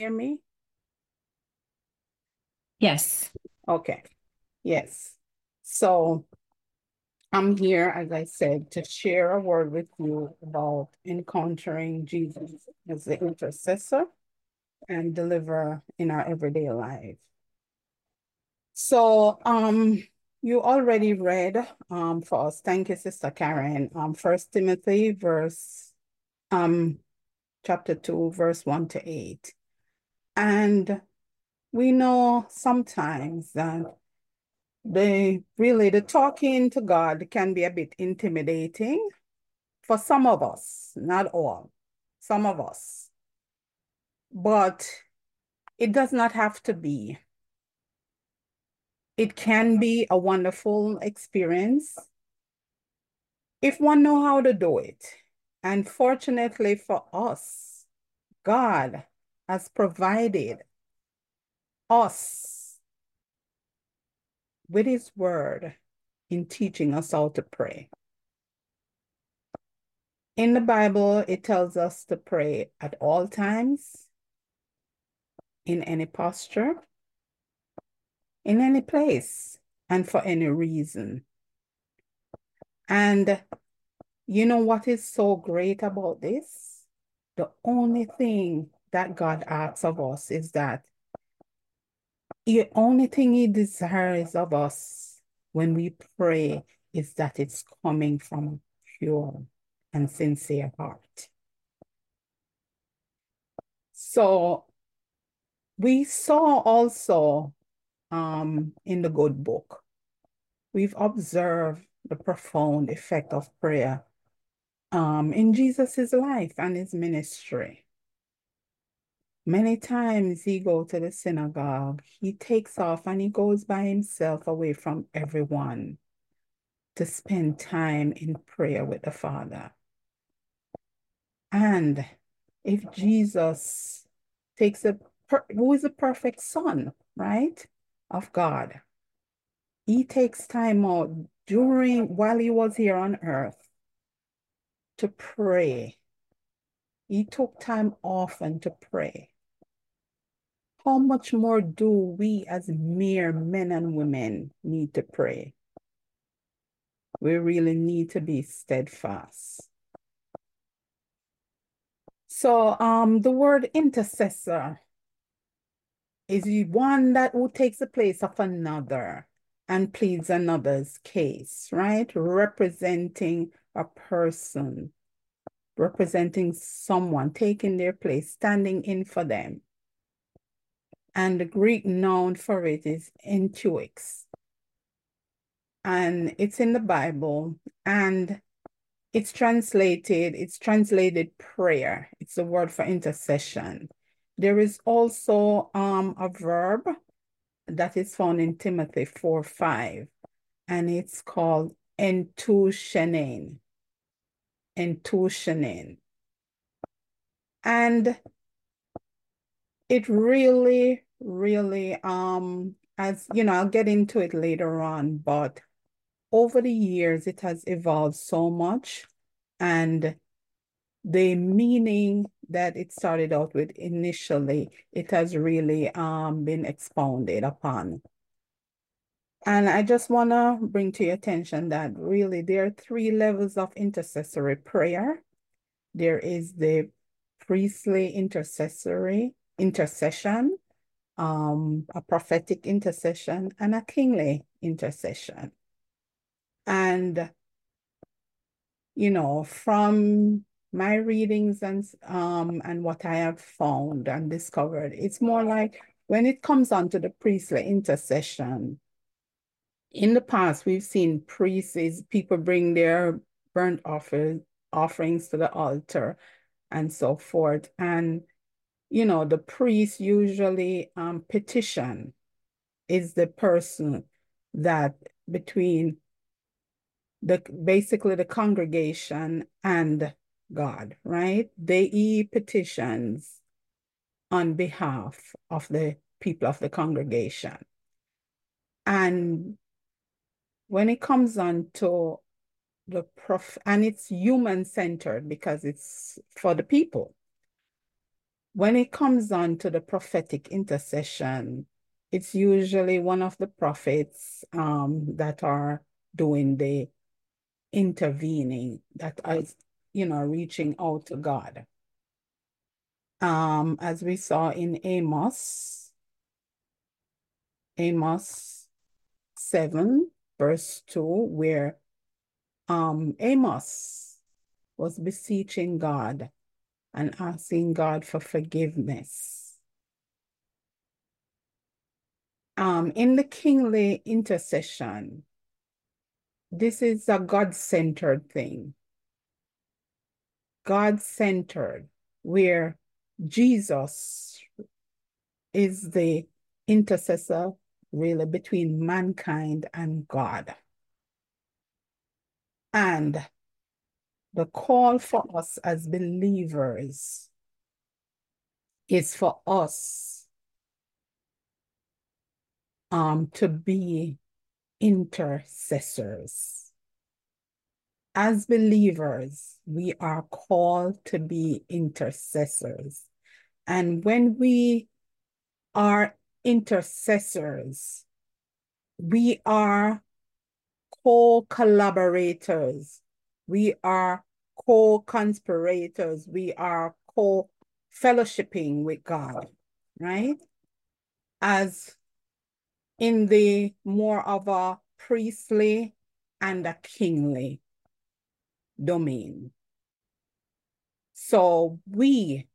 hear me? Yes. Okay. Yes. So I'm here, as I said, to share a word with you about encountering Jesus as the intercessor and deliverer in our everyday life. So um you already read um for us, thank you, Sister Karen, um First Timothy verse um chapter 2, verse 1 to 8. And we know sometimes that the really the talking to God can be a bit intimidating for some of us, not all, some of us. But it does not have to be. It can be a wonderful experience if one know how to do it. And fortunately for us, God has provided us with his word in teaching us how to pray. In the Bible, it tells us to pray at all times, in any posture, in any place, and for any reason. And you know what is so great about this? The only thing that God asks of us is that the only thing he desires of us when we pray is that it's coming from a pure and sincere heart. So we saw also um, in the good book, we've observed the profound effect of prayer um, in Jesus's life and his ministry. Many times he go to the synagogue, he takes off and he goes by himself away from everyone to spend time in prayer with the Father. And if Jesus takes a, who is a perfect son, right, of God, he takes time out during, while he was here on earth to pray. He took time often to pray. How much more do we as mere men and women need to pray? We really need to be steadfast. So um, the word intercessor is one that who takes the place of another and pleads another's case, right? Representing a person, representing someone, taking their place, standing in for them. And the Greek noun for it is entuix. And it's in the Bible. And it's translated, it's translated prayer. It's the word for intercession. There is also um, a verb that is found in Timothy 4 5, and it's called entushenin. Entushenin. And it really, really, um, as you know, I'll get into it later on, but over the years, it has evolved so much. And the meaning that it started out with initially, it has really um, been expounded upon. And I just want to bring to your attention that really there are three levels of intercessory prayer. There is the priestly intercessory intercession, um, a prophetic intercession, and a kingly intercession. And, you know, from my readings and um and what I have found and discovered, it's more like when it comes on to the priestly intercession, in the past we've seen priests, people bring their burnt offer, offerings to the altar and so forth. And you know, the priest usually um, petition is the person that between the basically the congregation and God, right? They petitions on behalf of the people of the congregation. And when it comes on to the prof and it's human centered because it's for the people when it comes on to the prophetic intercession, it's usually one of the prophets um, that are doing the intervening, that is, you know, reaching out to God. Um, as we saw in Amos, Amos 7, verse 2, where um, Amos was beseeching God and asking God for forgiveness. Um, in the kingly intercession, this is a God-centered thing. God-centered, where Jesus is the intercessor really between mankind and God. And the call for us as believers is for us um, to be intercessors. As believers, we are called to be intercessors. And when we are intercessors, we are co-collaborators. We are co-conspirators. We are co-fellowshipping with God, right? As in the more of a priestly and a kingly domain. So we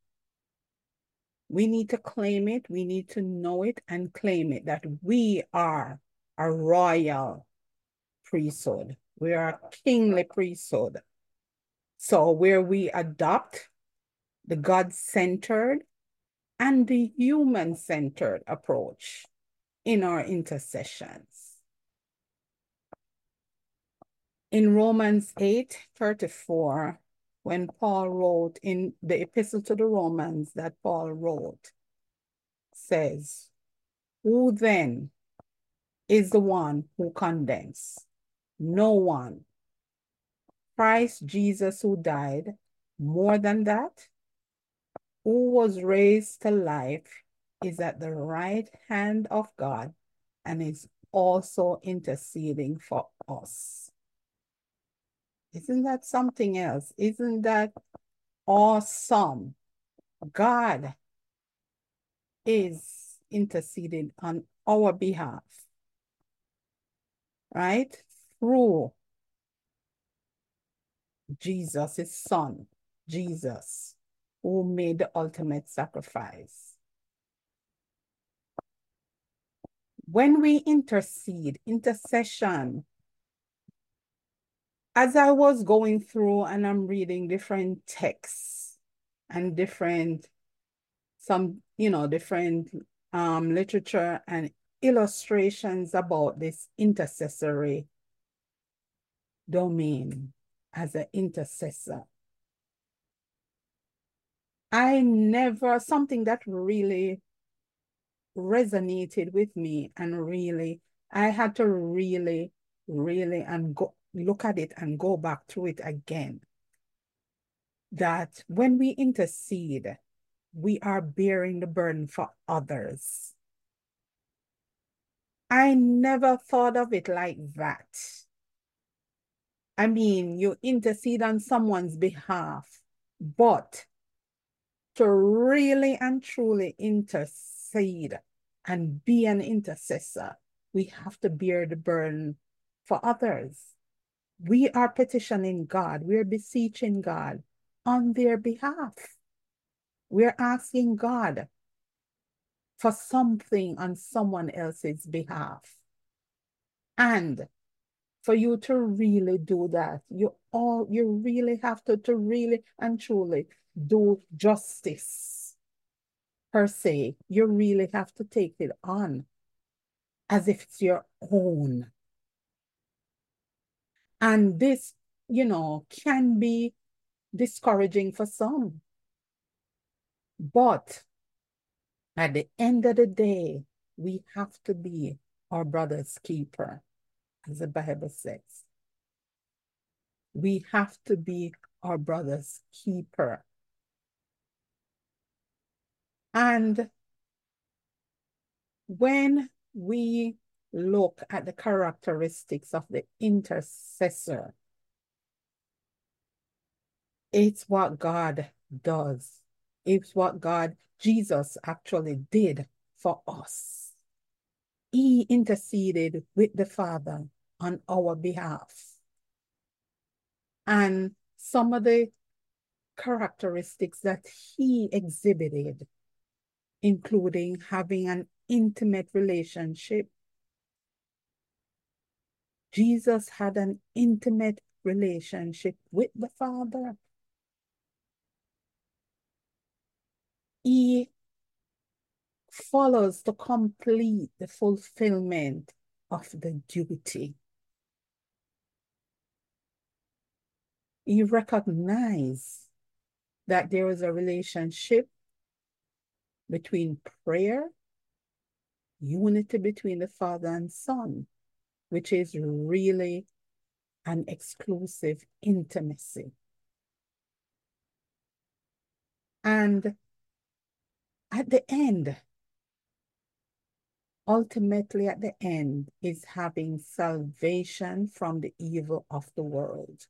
we need to claim it, we need to know it and claim it that we are a royal priesthood. We are a kingly priesthood. So where we adopt the God-centered and the human-centered approach in our intercessions. In Romans 8, 34, when Paul wrote in the epistle to the Romans that Paul wrote, says, Who then is the one who condemns? No one. Christ Jesus who died, more than that, who was raised to life, is at the right hand of God and is also interceding for us. Isn't that something else? Isn't that awesome? God is interceding on our behalf, right? Through Jesus, his son, Jesus, who made the ultimate sacrifice. When we intercede, intercession as I was going through and I'm reading different texts and different, some, you know, different um, literature and illustrations about this intercessory domain as an intercessor. I never, something that really resonated with me and really, I had to really, really, and go, look at it and go back through it again. That when we intercede, we are bearing the burden for others. I never thought of it like that. I mean, you intercede on someone's behalf, but to really and truly intercede and be an intercessor, we have to bear the burden for others. We are petitioning God. We're beseeching God on their behalf. We're asking God for something on someone else's behalf. And for you to really do that, you all you really have to, to really and truly do justice per se. You really have to take it on as if it's your own. And this, you know, can be discouraging for some. But at the end of the day, we have to be our brother's keeper, as the Bible says. We have to be our brother's keeper. And when we look at the characteristics of the intercessor, it's what God does. It's what God, Jesus actually did for us. He interceded with the Father on our behalf. And some of the characteristics that he exhibited, including having an intimate relationship. Jesus had an intimate relationship with the Father. He follows to complete the fulfillment of the duty. He recognized that there is a relationship between prayer, unity between the Father and Son, which is really an exclusive intimacy. And at the end, ultimately at the end, is having salvation from the evil of the world.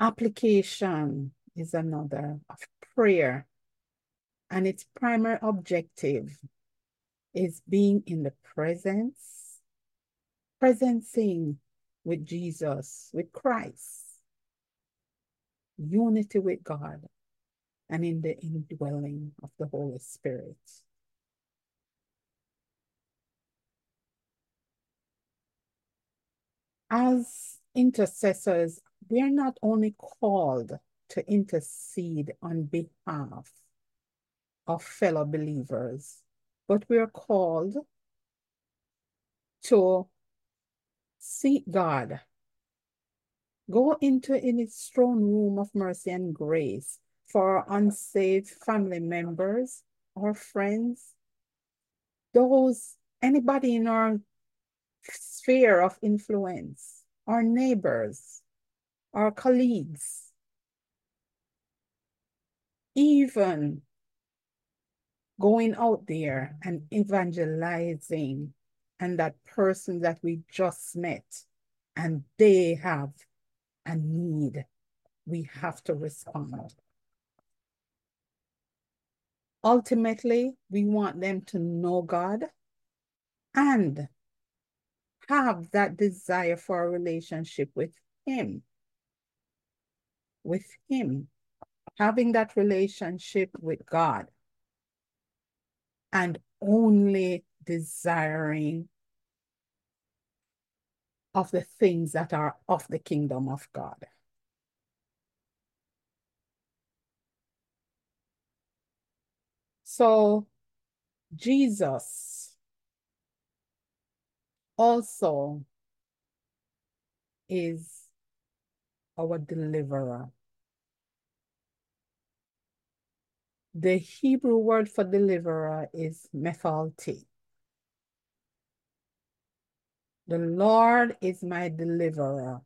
Application is another of prayer. And its primary objective is being in the presence, presencing with Jesus, with Christ, unity with God, and in the indwelling of the Holy Spirit. As intercessors, we are not only called to intercede on behalf of fellow believers, but we are called to seek God, go into in his throne room of mercy and grace for our unsaved family members, our friends, those, anybody in our sphere of influence, our neighbors, our colleagues, even going out there and evangelizing and that person that we just met and they have a need, we have to respond. Ultimately, we want them to know God and have that desire for a relationship with Him. With Him. Having that relationship with God and only desiring of the things that are of the kingdom of God. So Jesus also is our deliverer. The Hebrew word for deliverer is mephalti. The Lord is my deliverer.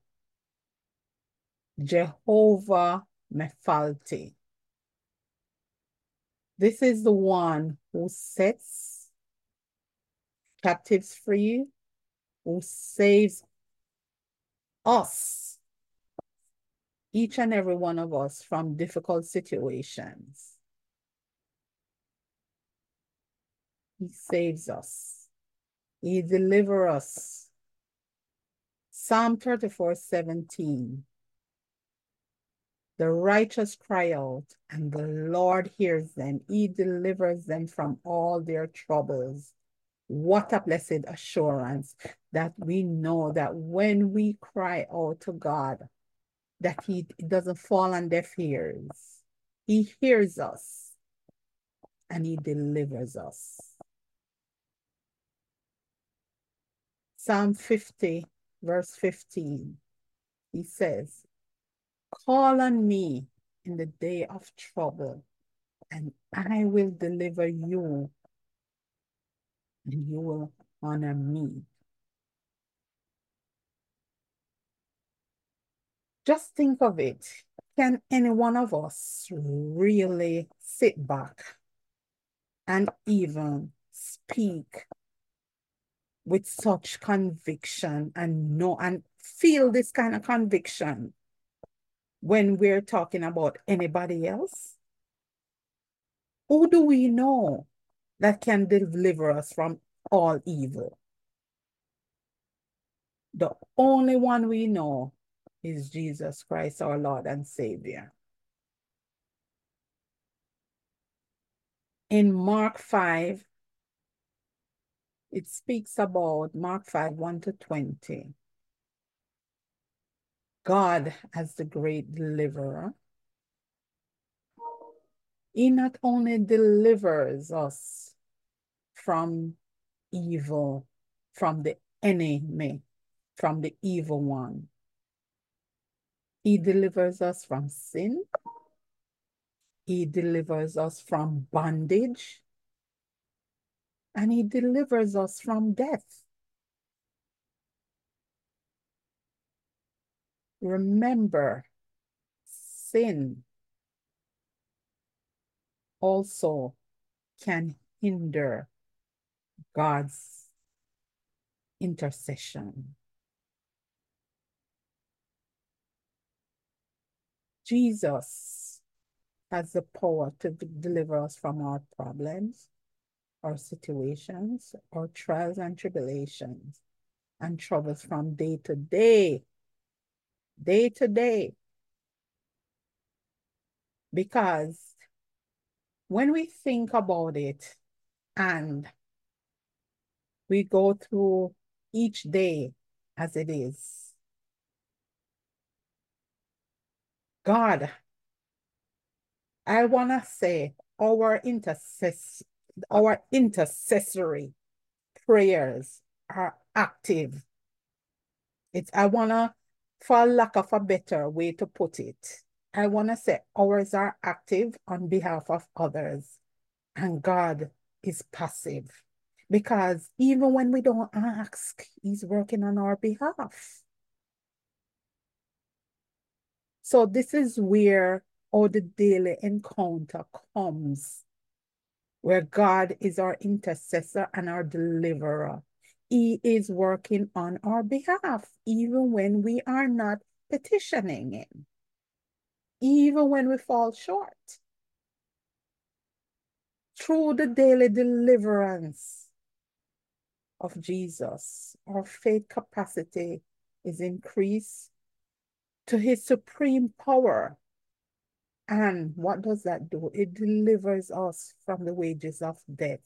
Jehovah mephalti. This is the one who sets captives free, who saves us, each and every one of us from difficult situations. He saves us. He delivers us. Psalm 34, 17. The righteous cry out, and the Lord hears them. He delivers them from all their troubles. What a blessed assurance that we know that when we cry out to God, that He doesn't fall on deaf ears. He hears us and He delivers us. Psalm 50, verse 15, he says, Call on me in the day of trouble, and I will deliver you, and you will honor me. Just think of it. can any one of us really sit back and even speak with such conviction and know and feel this kind of conviction when we're talking about anybody else? Who do we know that can deliver us from all evil? The only one we know is Jesus Christ, our Lord and Savior. In Mark 5, it speaks about Mark 5, 1 to 20. God as the great deliverer. He not only delivers us from evil, from the enemy, from the evil one. He delivers us from sin. He delivers us from bondage. And he delivers us from death. Remember, sin also can hinder God's intercession. Jesus has the power to deliver us from our problems, our situations, our trials and tribulations, and troubles from day to day day to day. Because when we think about it and we go through each day as it is, God, I want to say our intercess our intercessory prayers are active. It's I want to for lack of a better way to put it, I want to say ours are active on behalf of others and God is passive. Because even when we don't ask, He's working on our behalf. So this is where all the daily encounter comes, where God is our intercessor and our deliverer. He is working on our behalf, even when we are not petitioning Him, even when we fall short. Through the daily deliverance of Jesus, our faith capacity is increased to His supreme power. And what does that do? It delivers us from the wages of death,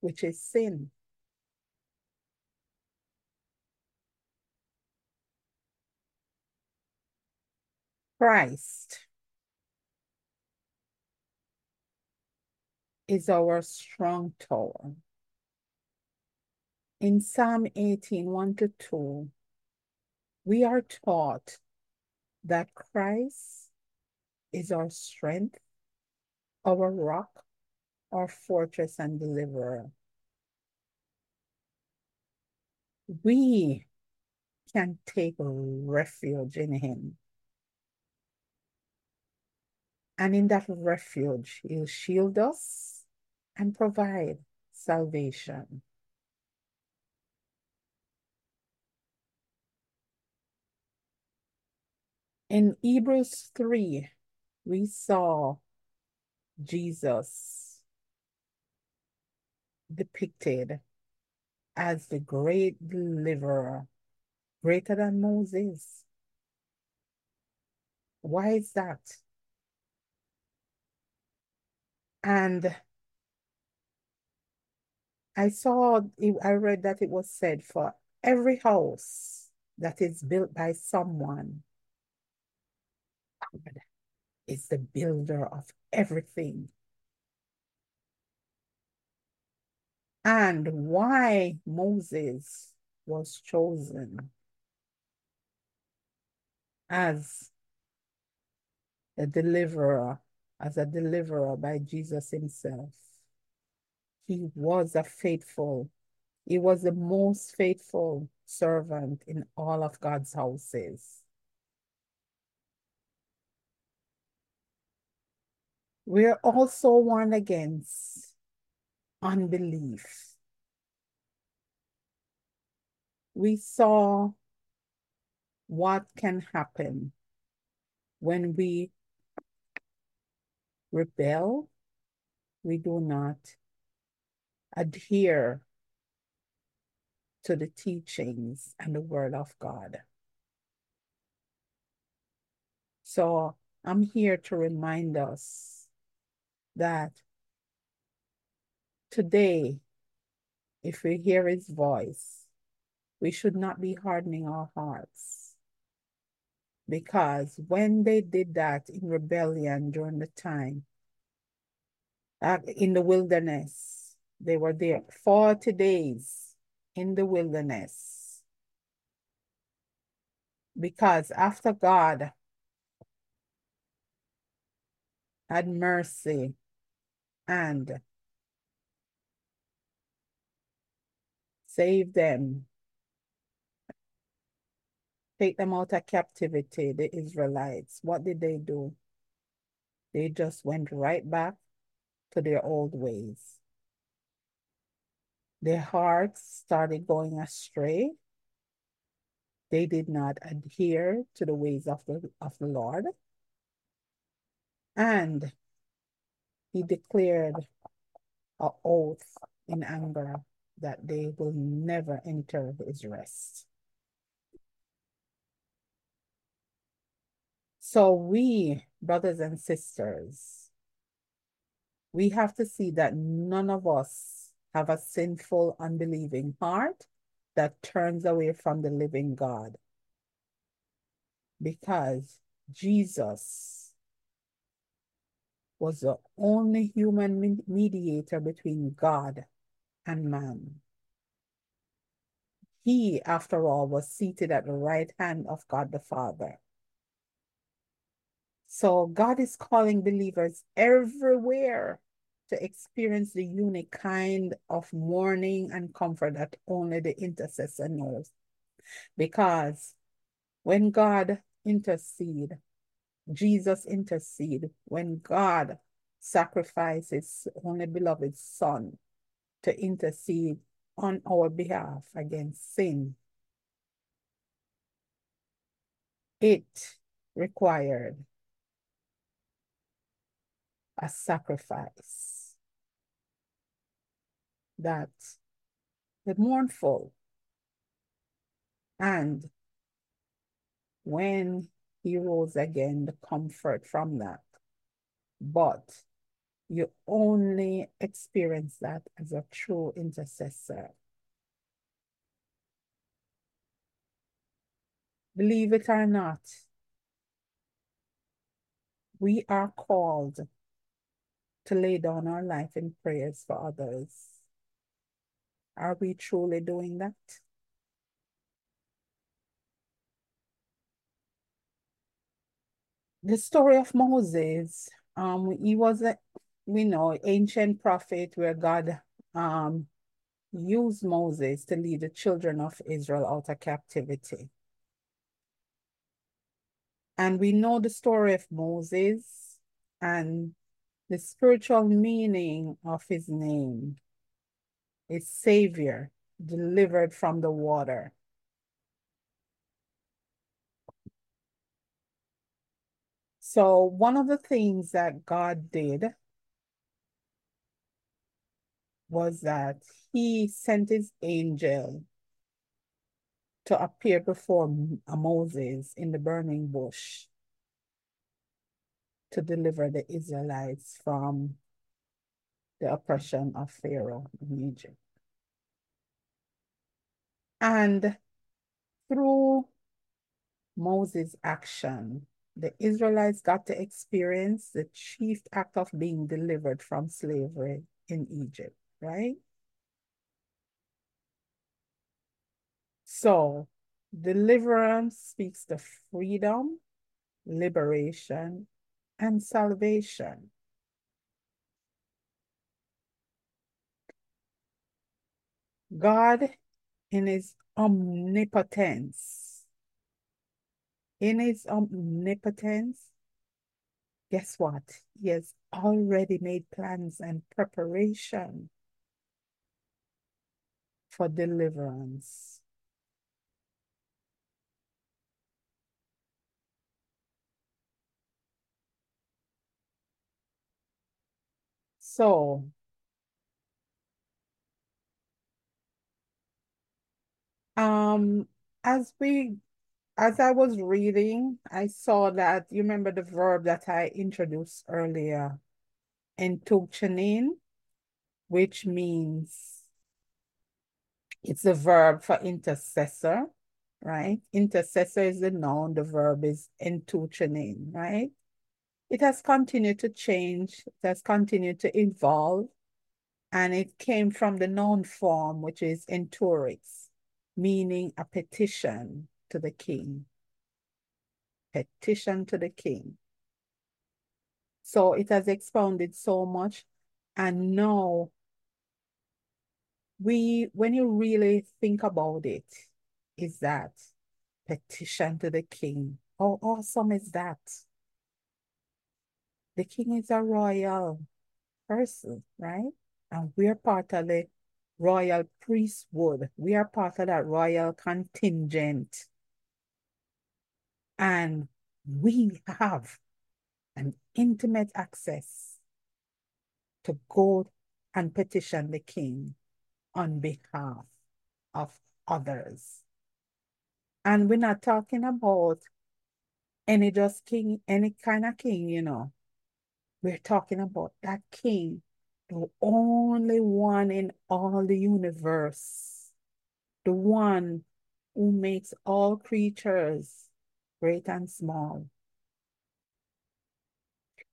which is sin. Christ is our strong tower. In Psalm 18, 1 to 2, we are taught that Christ is our strength, our rock, our fortress and deliverer. We can take refuge in him and in that refuge, he'll shield us and provide salvation. In Hebrews 3, we saw Jesus depicted as the great deliverer, greater than Moses. Why is that? And I saw, I read that it was said for every house that is built by someone, God is the builder of everything. And why Moses was chosen as a deliverer as a deliverer by Jesus himself. He was a faithful, he was the most faithful servant in all of God's houses. We're also warned against unbelief. We saw what can happen when we rebel, we do not adhere to the teachings and the word of God. So I'm here to remind us that today, if we hear his voice, we should not be hardening our hearts. Because when they did that in rebellion during the time, uh, in the wilderness, they were there 40 days in the wilderness. Because after God had mercy and save them, take them out of captivity, the Israelites, what did they do? They just went right back to their old ways. Their hearts started going astray. They did not adhere to the ways of the, of the Lord. And he declared an oath in anger that they will never enter his rest. So we, brothers and sisters, we have to see that none of us have a sinful, unbelieving heart that turns away from the living God. Because Jesus was the only human mediator between God and man. He, after all, was seated at the right hand of God the Father. So God is calling believers everywhere to experience the unique kind of mourning and comfort that only the intercessor knows. Because when God intercede, Jesus intercede, when God sacrifices his only beloved son to intercede on our behalf against sin, it required a sacrifice that the mournful and when he rose again the comfort from that but you only experience that as a true intercessor believe it or not we are called to lay down our life in prayers for others. Are we truly doing that? The story of Moses, um, he was a, we know, ancient prophet where God um, used Moses to lead the children of Israel out of captivity. And we know the story of Moses and the spiritual meaning of his name is Savior, delivered from the water. So one of the things that God did was that he sent his angel to appear before uh, Moses in the burning bush to deliver the Israelites from the oppression of Pharaoh in Egypt. And through Moses' action, the Israelites got to experience the chief act of being delivered from slavery in Egypt, right? So, deliverance speaks to freedom, liberation, and salvation. God, in his omnipotence, in his omnipotence, guess what? He has already made plans and preparation for deliverance. So, um, as we as I was reading, I saw that you remember the verb that I introduced earlier, entouchanin, which means it's a verb for intercessor, right? Intercessor is the noun, the verb is entouchanin, right? It has continued to change, it has continued to evolve, and it came from the noun form, which is entourix, meaning a petition to the king. Petition to the king. So it has expounded so much. And now, we, when you really think about it, is that petition to the king. How awesome is that? The king is a royal person, right? And we're part of the royal priesthood. We are part of that royal contingent. And we have an intimate access to go and petition the king on behalf of others. And we're not talking about any just king, any kind of king, you know. We're talking about that king, the only one in all the universe, the one who makes all creatures great and small.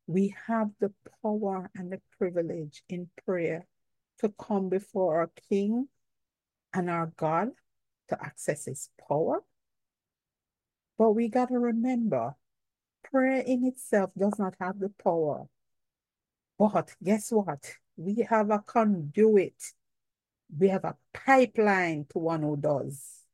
We have the power and the privilege in prayer to come before our King and our God to access his power. But we got to remember, prayer in itself does not have the power. But guess what? We have a conduit. We have a pipeline to one who does.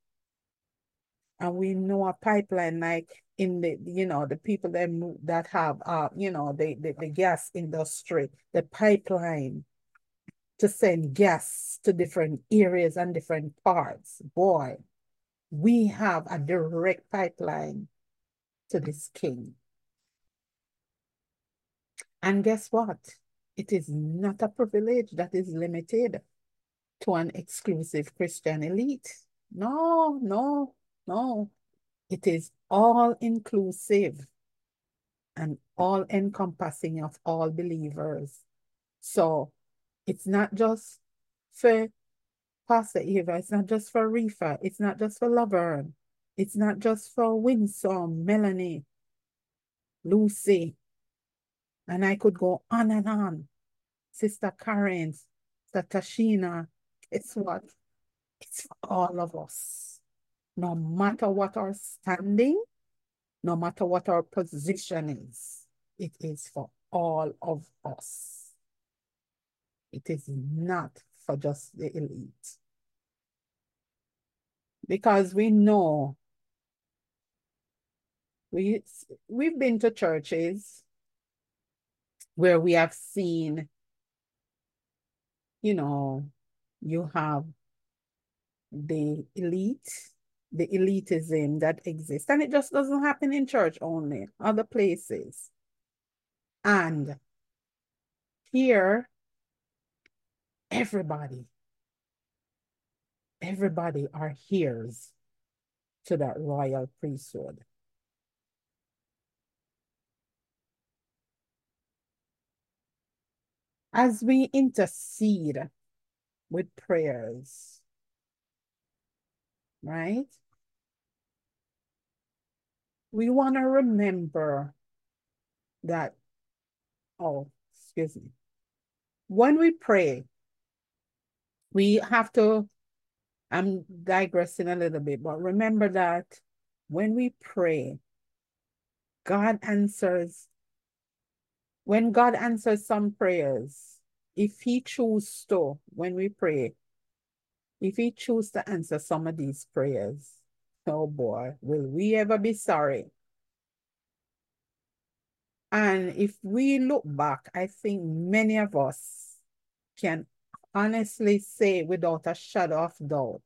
And we know a pipeline like in the, you know, the people that move, that have, uh, you know, the, the, the gas industry, the pipeline to send gas to different areas and different parts. Boy, we have a direct pipeline to this king. And guess what? It is not a privilege that is limited to an exclusive Christian elite. No, no, no. It is all inclusive and all encompassing of all believers. So it's not just for Pastor Eva, it's not just for Reefa, it's not just for Lavern, it's not just for Winsome, Melanie, Lucy, and I could go on and on. Sister Karen, Sister Tashina, it's what? It's for all of us. No matter what our standing, no matter what our position is, it is for all of us. It is not for just the elite. Because we know we we've been to churches where we have seen, you know, you have the elite, the elitism that exists. And it just doesn't happen in church only, other places. And here, everybody, everybody are heirs to that royal priesthood. As we intercede with prayers, right? We want to remember that, oh, excuse me. When we pray, we have to, I'm digressing a little bit, but remember that when we pray, God answers, when God answers some prayers, if he chooses to, when we pray, if he chooses to answer some of these prayers, oh boy, will we ever be sorry? And if we look back, I think many of us can honestly say without a shadow of doubt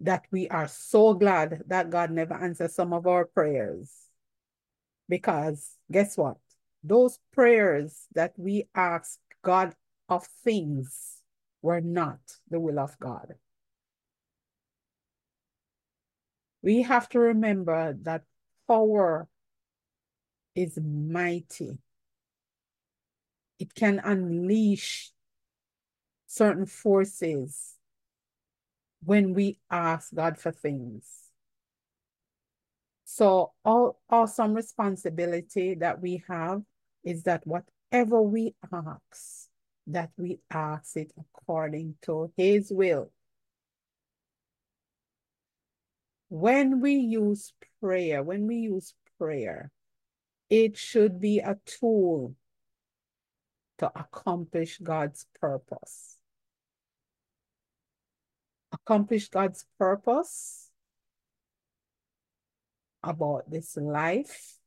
that we are so glad that God never answered some of our prayers. Because guess what? Those prayers that we ask God of things were not the will of God. We have to remember that power is mighty. It can unleash certain forces when we ask God for things. So all awesome responsibility that we have is that whatever we ask, that we ask it according to his will. When we use prayer, when we use prayer, it should be a tool to accomplish God's purpose. Accomplish God's purpose about this life,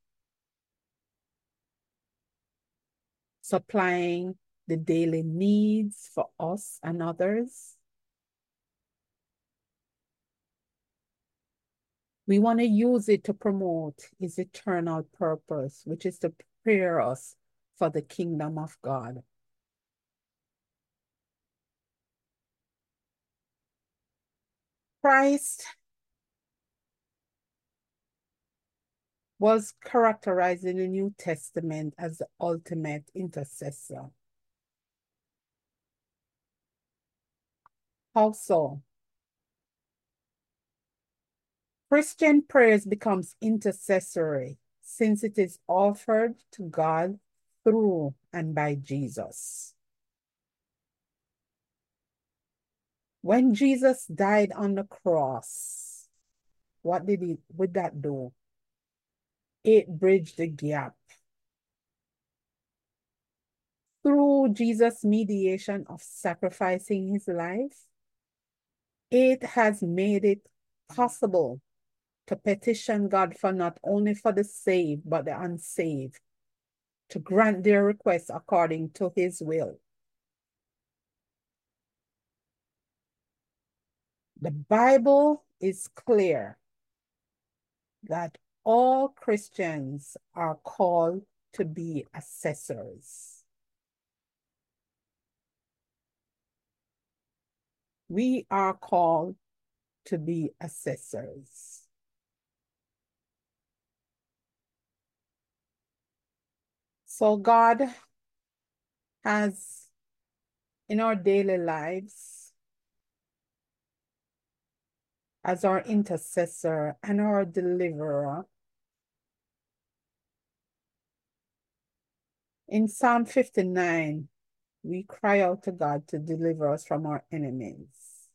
supplying the daily needs for us and others. We want to use it to promote his eternal purpose, which is to prepare us for the kingdom of God. Christ was characterized in the New Testament as the ultimate intercessor. How so? Christian prayers becomes intercessory since it is offered to God through and by Jesus. When Jesus died on the cross, what did he would that do? It bridged the gap. Through Jesus' mediation of sacrificing his life, it has made it possible to petition God for not only for the saved, but the unsaved, to grant their requests according to his will. The Bible is clear that all Christians are called to be intercessors. We are called to be intercessors. So God has in our daily lives as our intercessor and our deliverer. In Psalm 59, we cry out to God to deliver us from our enemies.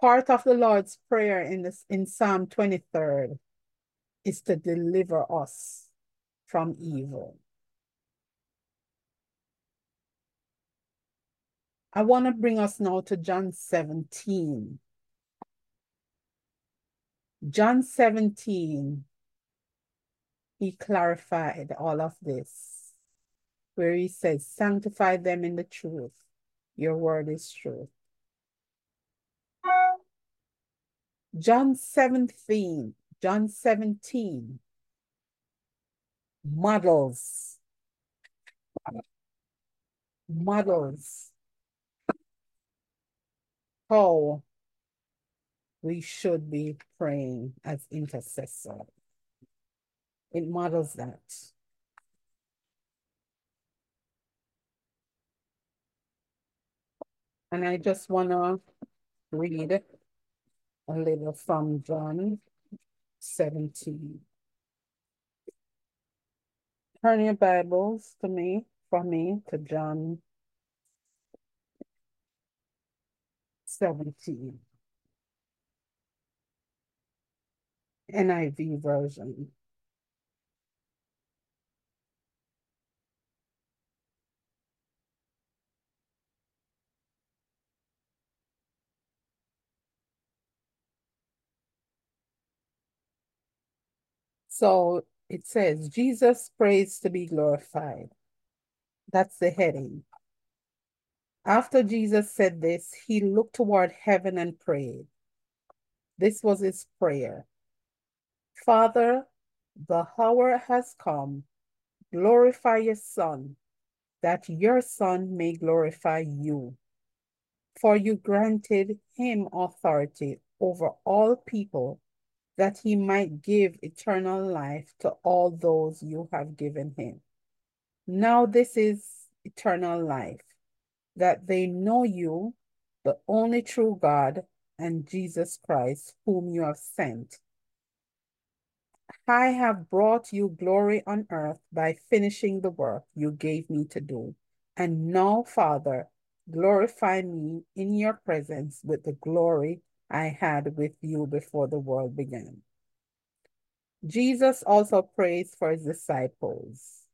Part of the Lord's Prayer in, this, in Psalm 23 is to deliver us from evil. I want to bring us now to John 17. John 17, he clarified all of this, where he says, Sanctify them in the truth. Your word is truth. John 17, John 17 models, models how we should be praying as intercessor. It models that. And I just want to read a little from John 17. Turn your Bibles to me, for me, to John 17. NIV version. So it says, Jesus prays to be glorified. That's the heading. After Jesus said this, he looked toward heaven and prayed. This was his prayer. Father, the hour has come. Glorify your Son, that your Son may glorify you. For you granted him authority over all people, that he might give eternal life to all those you have given him. Now this is eternal life, that they know you, the only true God, and Jesus Christ, whom you have sent. I have brought you glory on earth by finishing the work you gave me to do. And now, Father, glorify me in your presence with the glory I had with you before the world began. Jesus also prays for his disciples.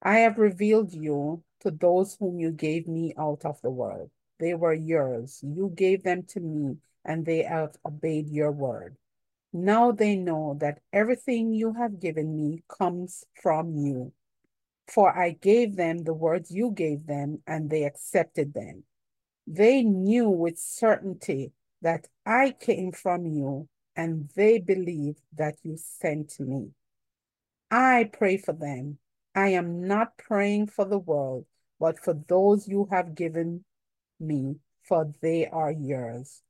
I have revealed you to those whom you gave me out of the world. They were yours. You gave them to me, and they have obeyed your word. Now they know that everything you have given me comes from you. For I gave them the words you gave them, and they accepted them. They knew with certainty that I came from you, and they believe that you sent me. I pray for them. I am not praying for the world, but for those you have given me, for they are yours.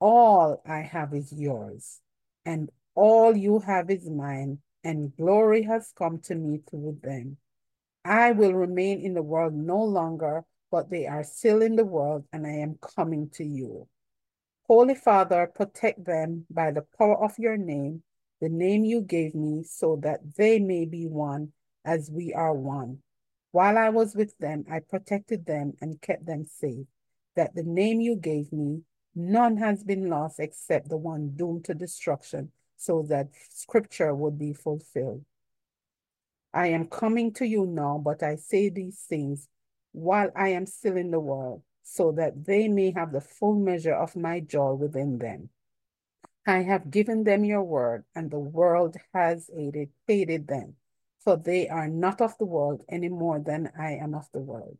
All I have is yours and all you have is mine, and glory has come to me through them. I will remain in the world no longer, but they are still in the world, and I am coming to you. Holy Father, protect them by the power of your name, the name you gave me, so that they may be one as we are one. While I was with them, I protected them and kept them safe, that the name you gave me None has been lost except the one doomed to destruction, so that scripture would be fulfilled. I am coming to you now, but I say these things while I am still in the world, so that they may have the full measure of my joy within them. I have given them your word, and the world has hated, hated them, for they are not of the world any more than I am of the world.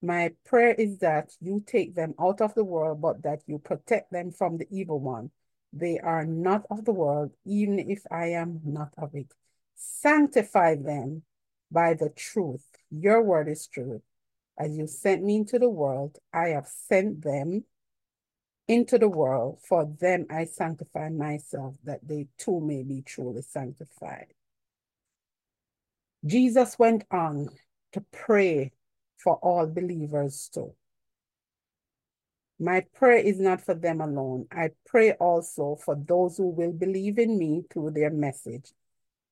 My prayer is that you take them out of the world, but that you protect them from the evil one. They are not of the world, even if I am not of it. Sanctify them by the truth. Your word is truth. As you sent me into the world, I have sent them into the world. For them I sanctify myself, that they too may be truly sanctified. Jesus went on to pray for all believers too. My prayer is not for them alone. I pray also for those who will believe in me through their message,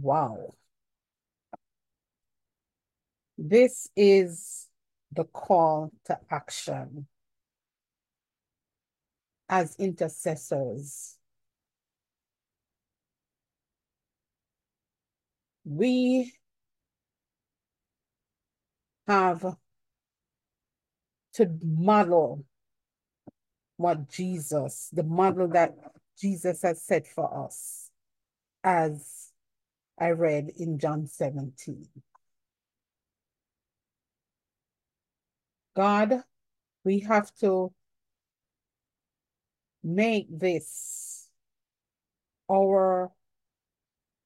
Wow. This is the call to action as intercessors. we have to model what Jesus, the model that Jesus has set for us, as I read in John 17. God, we have to make this our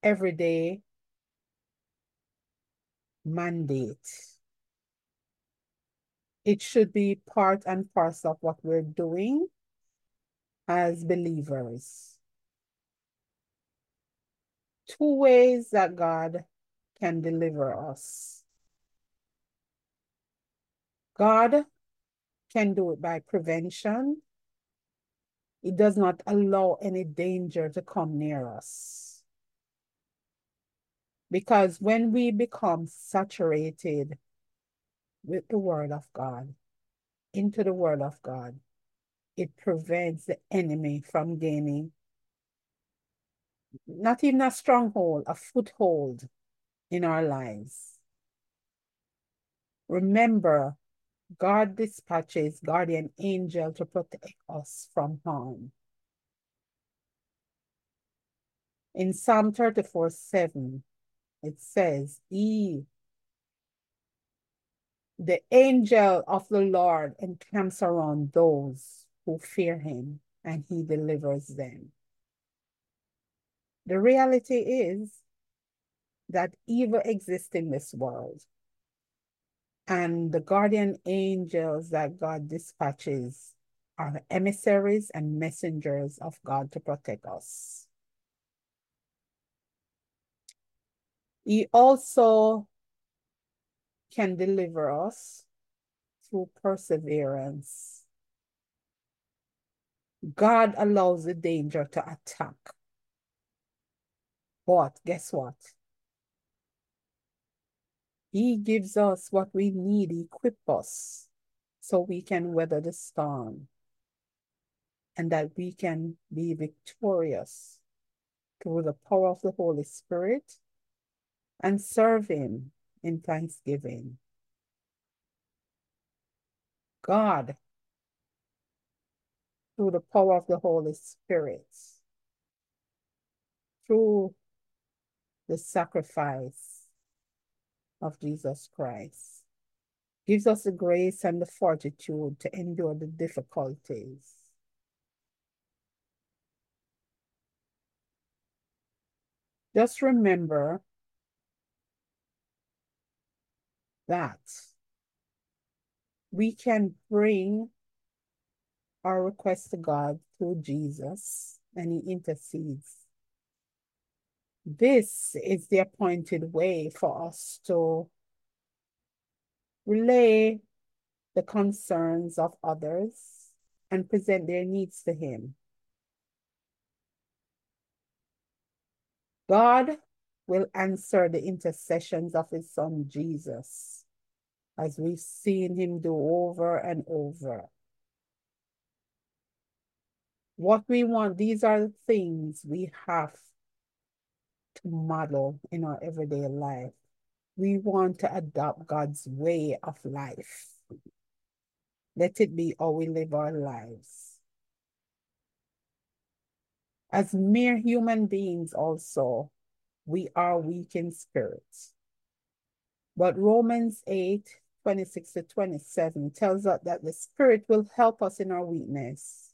everyday mandate. It should be part and parcel of what we're doing as believers. Two ways that God can deliver us. God can do it by prevention It does not allow any danger to come near us. Because when we become saturated with the Word of God, into the Word of God, it prevents the enemy from gaining not even a stronghold, a foothold in our lives. Remember, God dispatches guardian angel to protect us from harm. In Psalm 34, 7, it says, He, the angel of the Lord encamps around those who fear him, and he delivers them. The reality is that evil exists in this world. And the guardian angels that God dispatches are emissaries and messengers of God to protect us. He also can deliver us through perseverance. God allows the danger to attack. But guess what? He gives us what we need, equip us so we can weather the storm and that we can be victorious through the power of the Holy Spirit and serve Him in thanksgiving. God, through the power of the Holy Spirit, through the sacrifice of Jesus Christ, gives us the grace and the fortitude to endure the difficulties. Just remember that we can bring our request to God through Jesus and he intercedes. This is the appointed way for us to relay the concerns of others and present their needs to him. God will answer the intercessions of his son Jesus, as we've seen him do over and over. What we want, these are the things we have to model in our everyday life. We want to adopt God's way of life. Let it be how we live our lives. As mere human beings also, we are weak in spirit. But Romans 8, 26 to 27 tells us that the Spirit will help us in our weakness.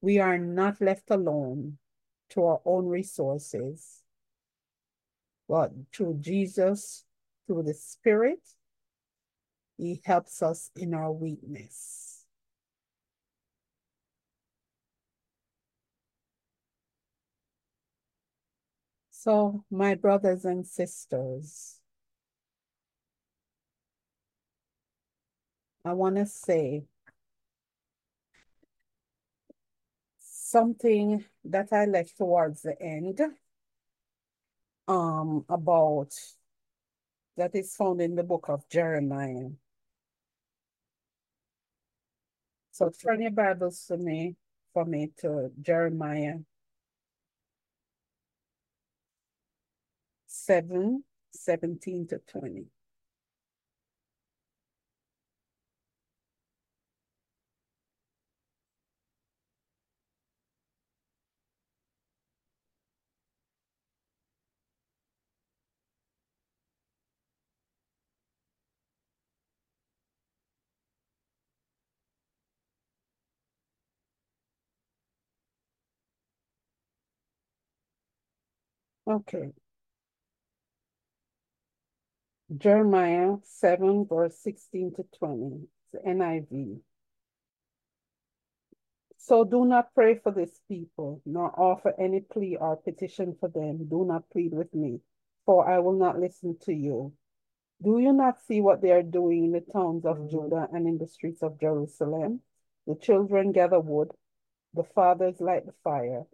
We are not left alone to our own resources, but through Jesus, through the Spirit, He helps us in our weakness. So, my brothers and sisters, I want to say something that I left towards the end um, about that is found in the book of Jeremiah. So turn your Bibles to me, for me to Jeremiah 7, 17 to 20. Okay. Jeremiah 7, verse 16 to 20. It's NIV. So do not pray for this people, nor offer any plea or petition for them. Do not plead with me, for I will not listen to you. Do you not see what they are doing in the towns of Judah and in the streets of Jerusalem? The children gather wood, the fathers light the fire,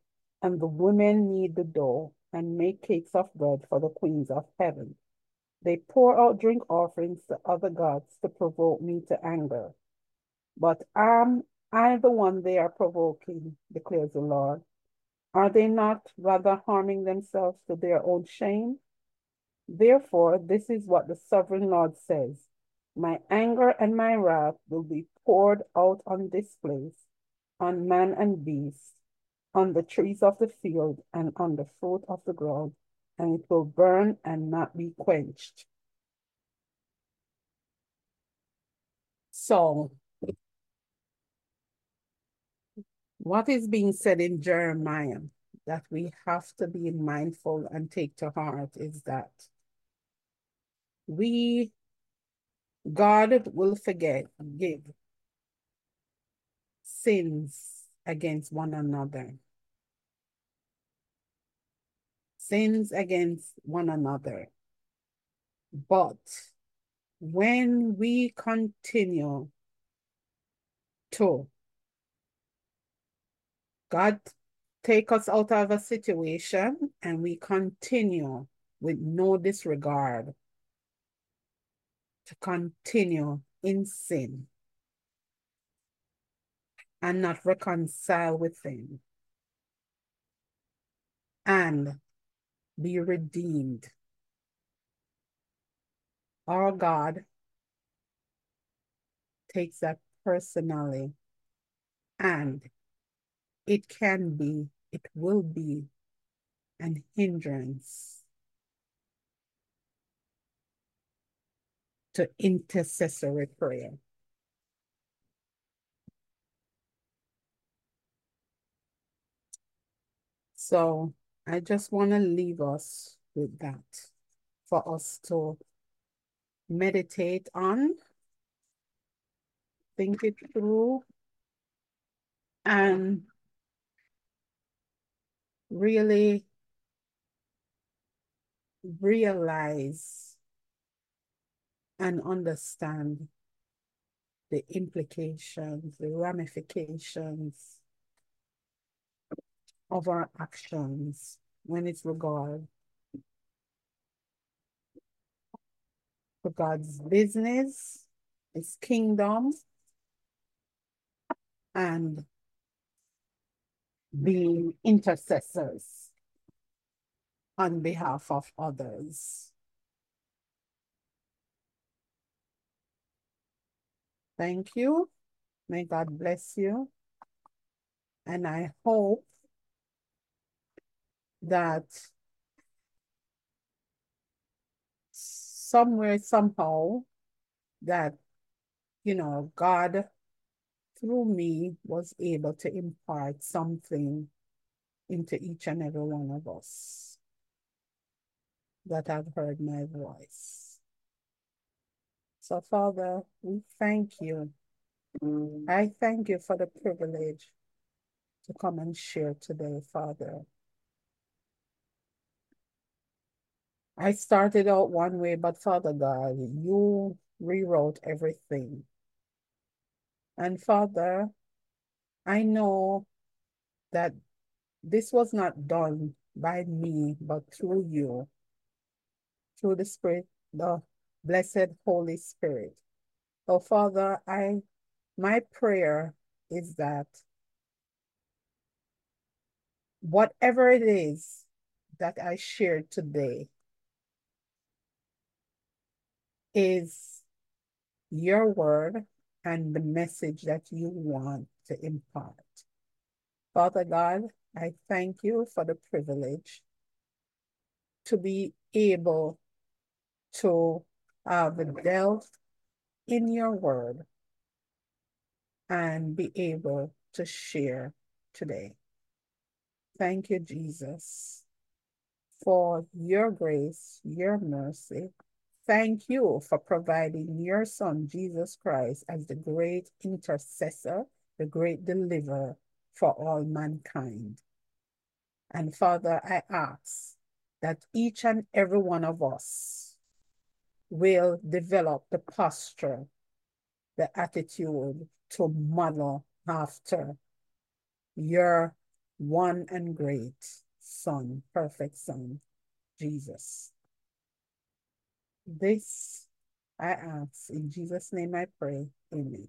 and the women knead the dough and make cakes of bread for the queens of heaven. They pour out drink offerings to other gods to provoke me to anger. But am I the one they are provoking, declares the Lord. Are they not rather harming themselves to their own shame? Therefore, this is what the sovereign Lord says My anger and my wrath will be poured out on this place, on man and beast, on the trees of the field, and on the fruit of the ground, and it will burn and not be quenched. So, what is being said in Jeremiah that we have to be mindful and take to heart is that we, God will forget, give sins against one another. Sins against one another. But when we continue to God take us out of a situation and we continue with no disregard to continue in sin and not reconcile with them and be redeemed. Our God takes that personally and it can be, it will be an hindrance to intercessory prayer. So I just want to leave us with that for us to meditate on, think it through, and really realize and understand the implications, the ramifications of our actions when it's regard God's business, his kingdom, and being intercessors on behalf of others. Thank you. May God bless you. And I hope that somewhere, somehow, that, you know, God through me was able to impart something into each and every one of us that have heard my voice. So, Father, we thank you. Mm. I thank you for the privilege to come and share today, Father. I started out one way, but Father God, you rewrote everything. And Father, I know that this was not done by me, but through you, through the Spirit, the blessed Holy Spirit. So Father, I my prayer is that whatever it is that I shared today is your word and the message that you want to impart. Father God, I thank you for the privilege to be able to have delve in your word and be able to share today. Thank you, Jesus, for your grace, your mercy, Thank you for providing your son, Jesus Christ, as the great intercessor, the great deliverer for all mankind. And Father, I ask that each and every one of us will develop the posture, the attitude to model after your one and great Son, perfect Son, Jesus. This I ask in Jesus' name I pray. Amen.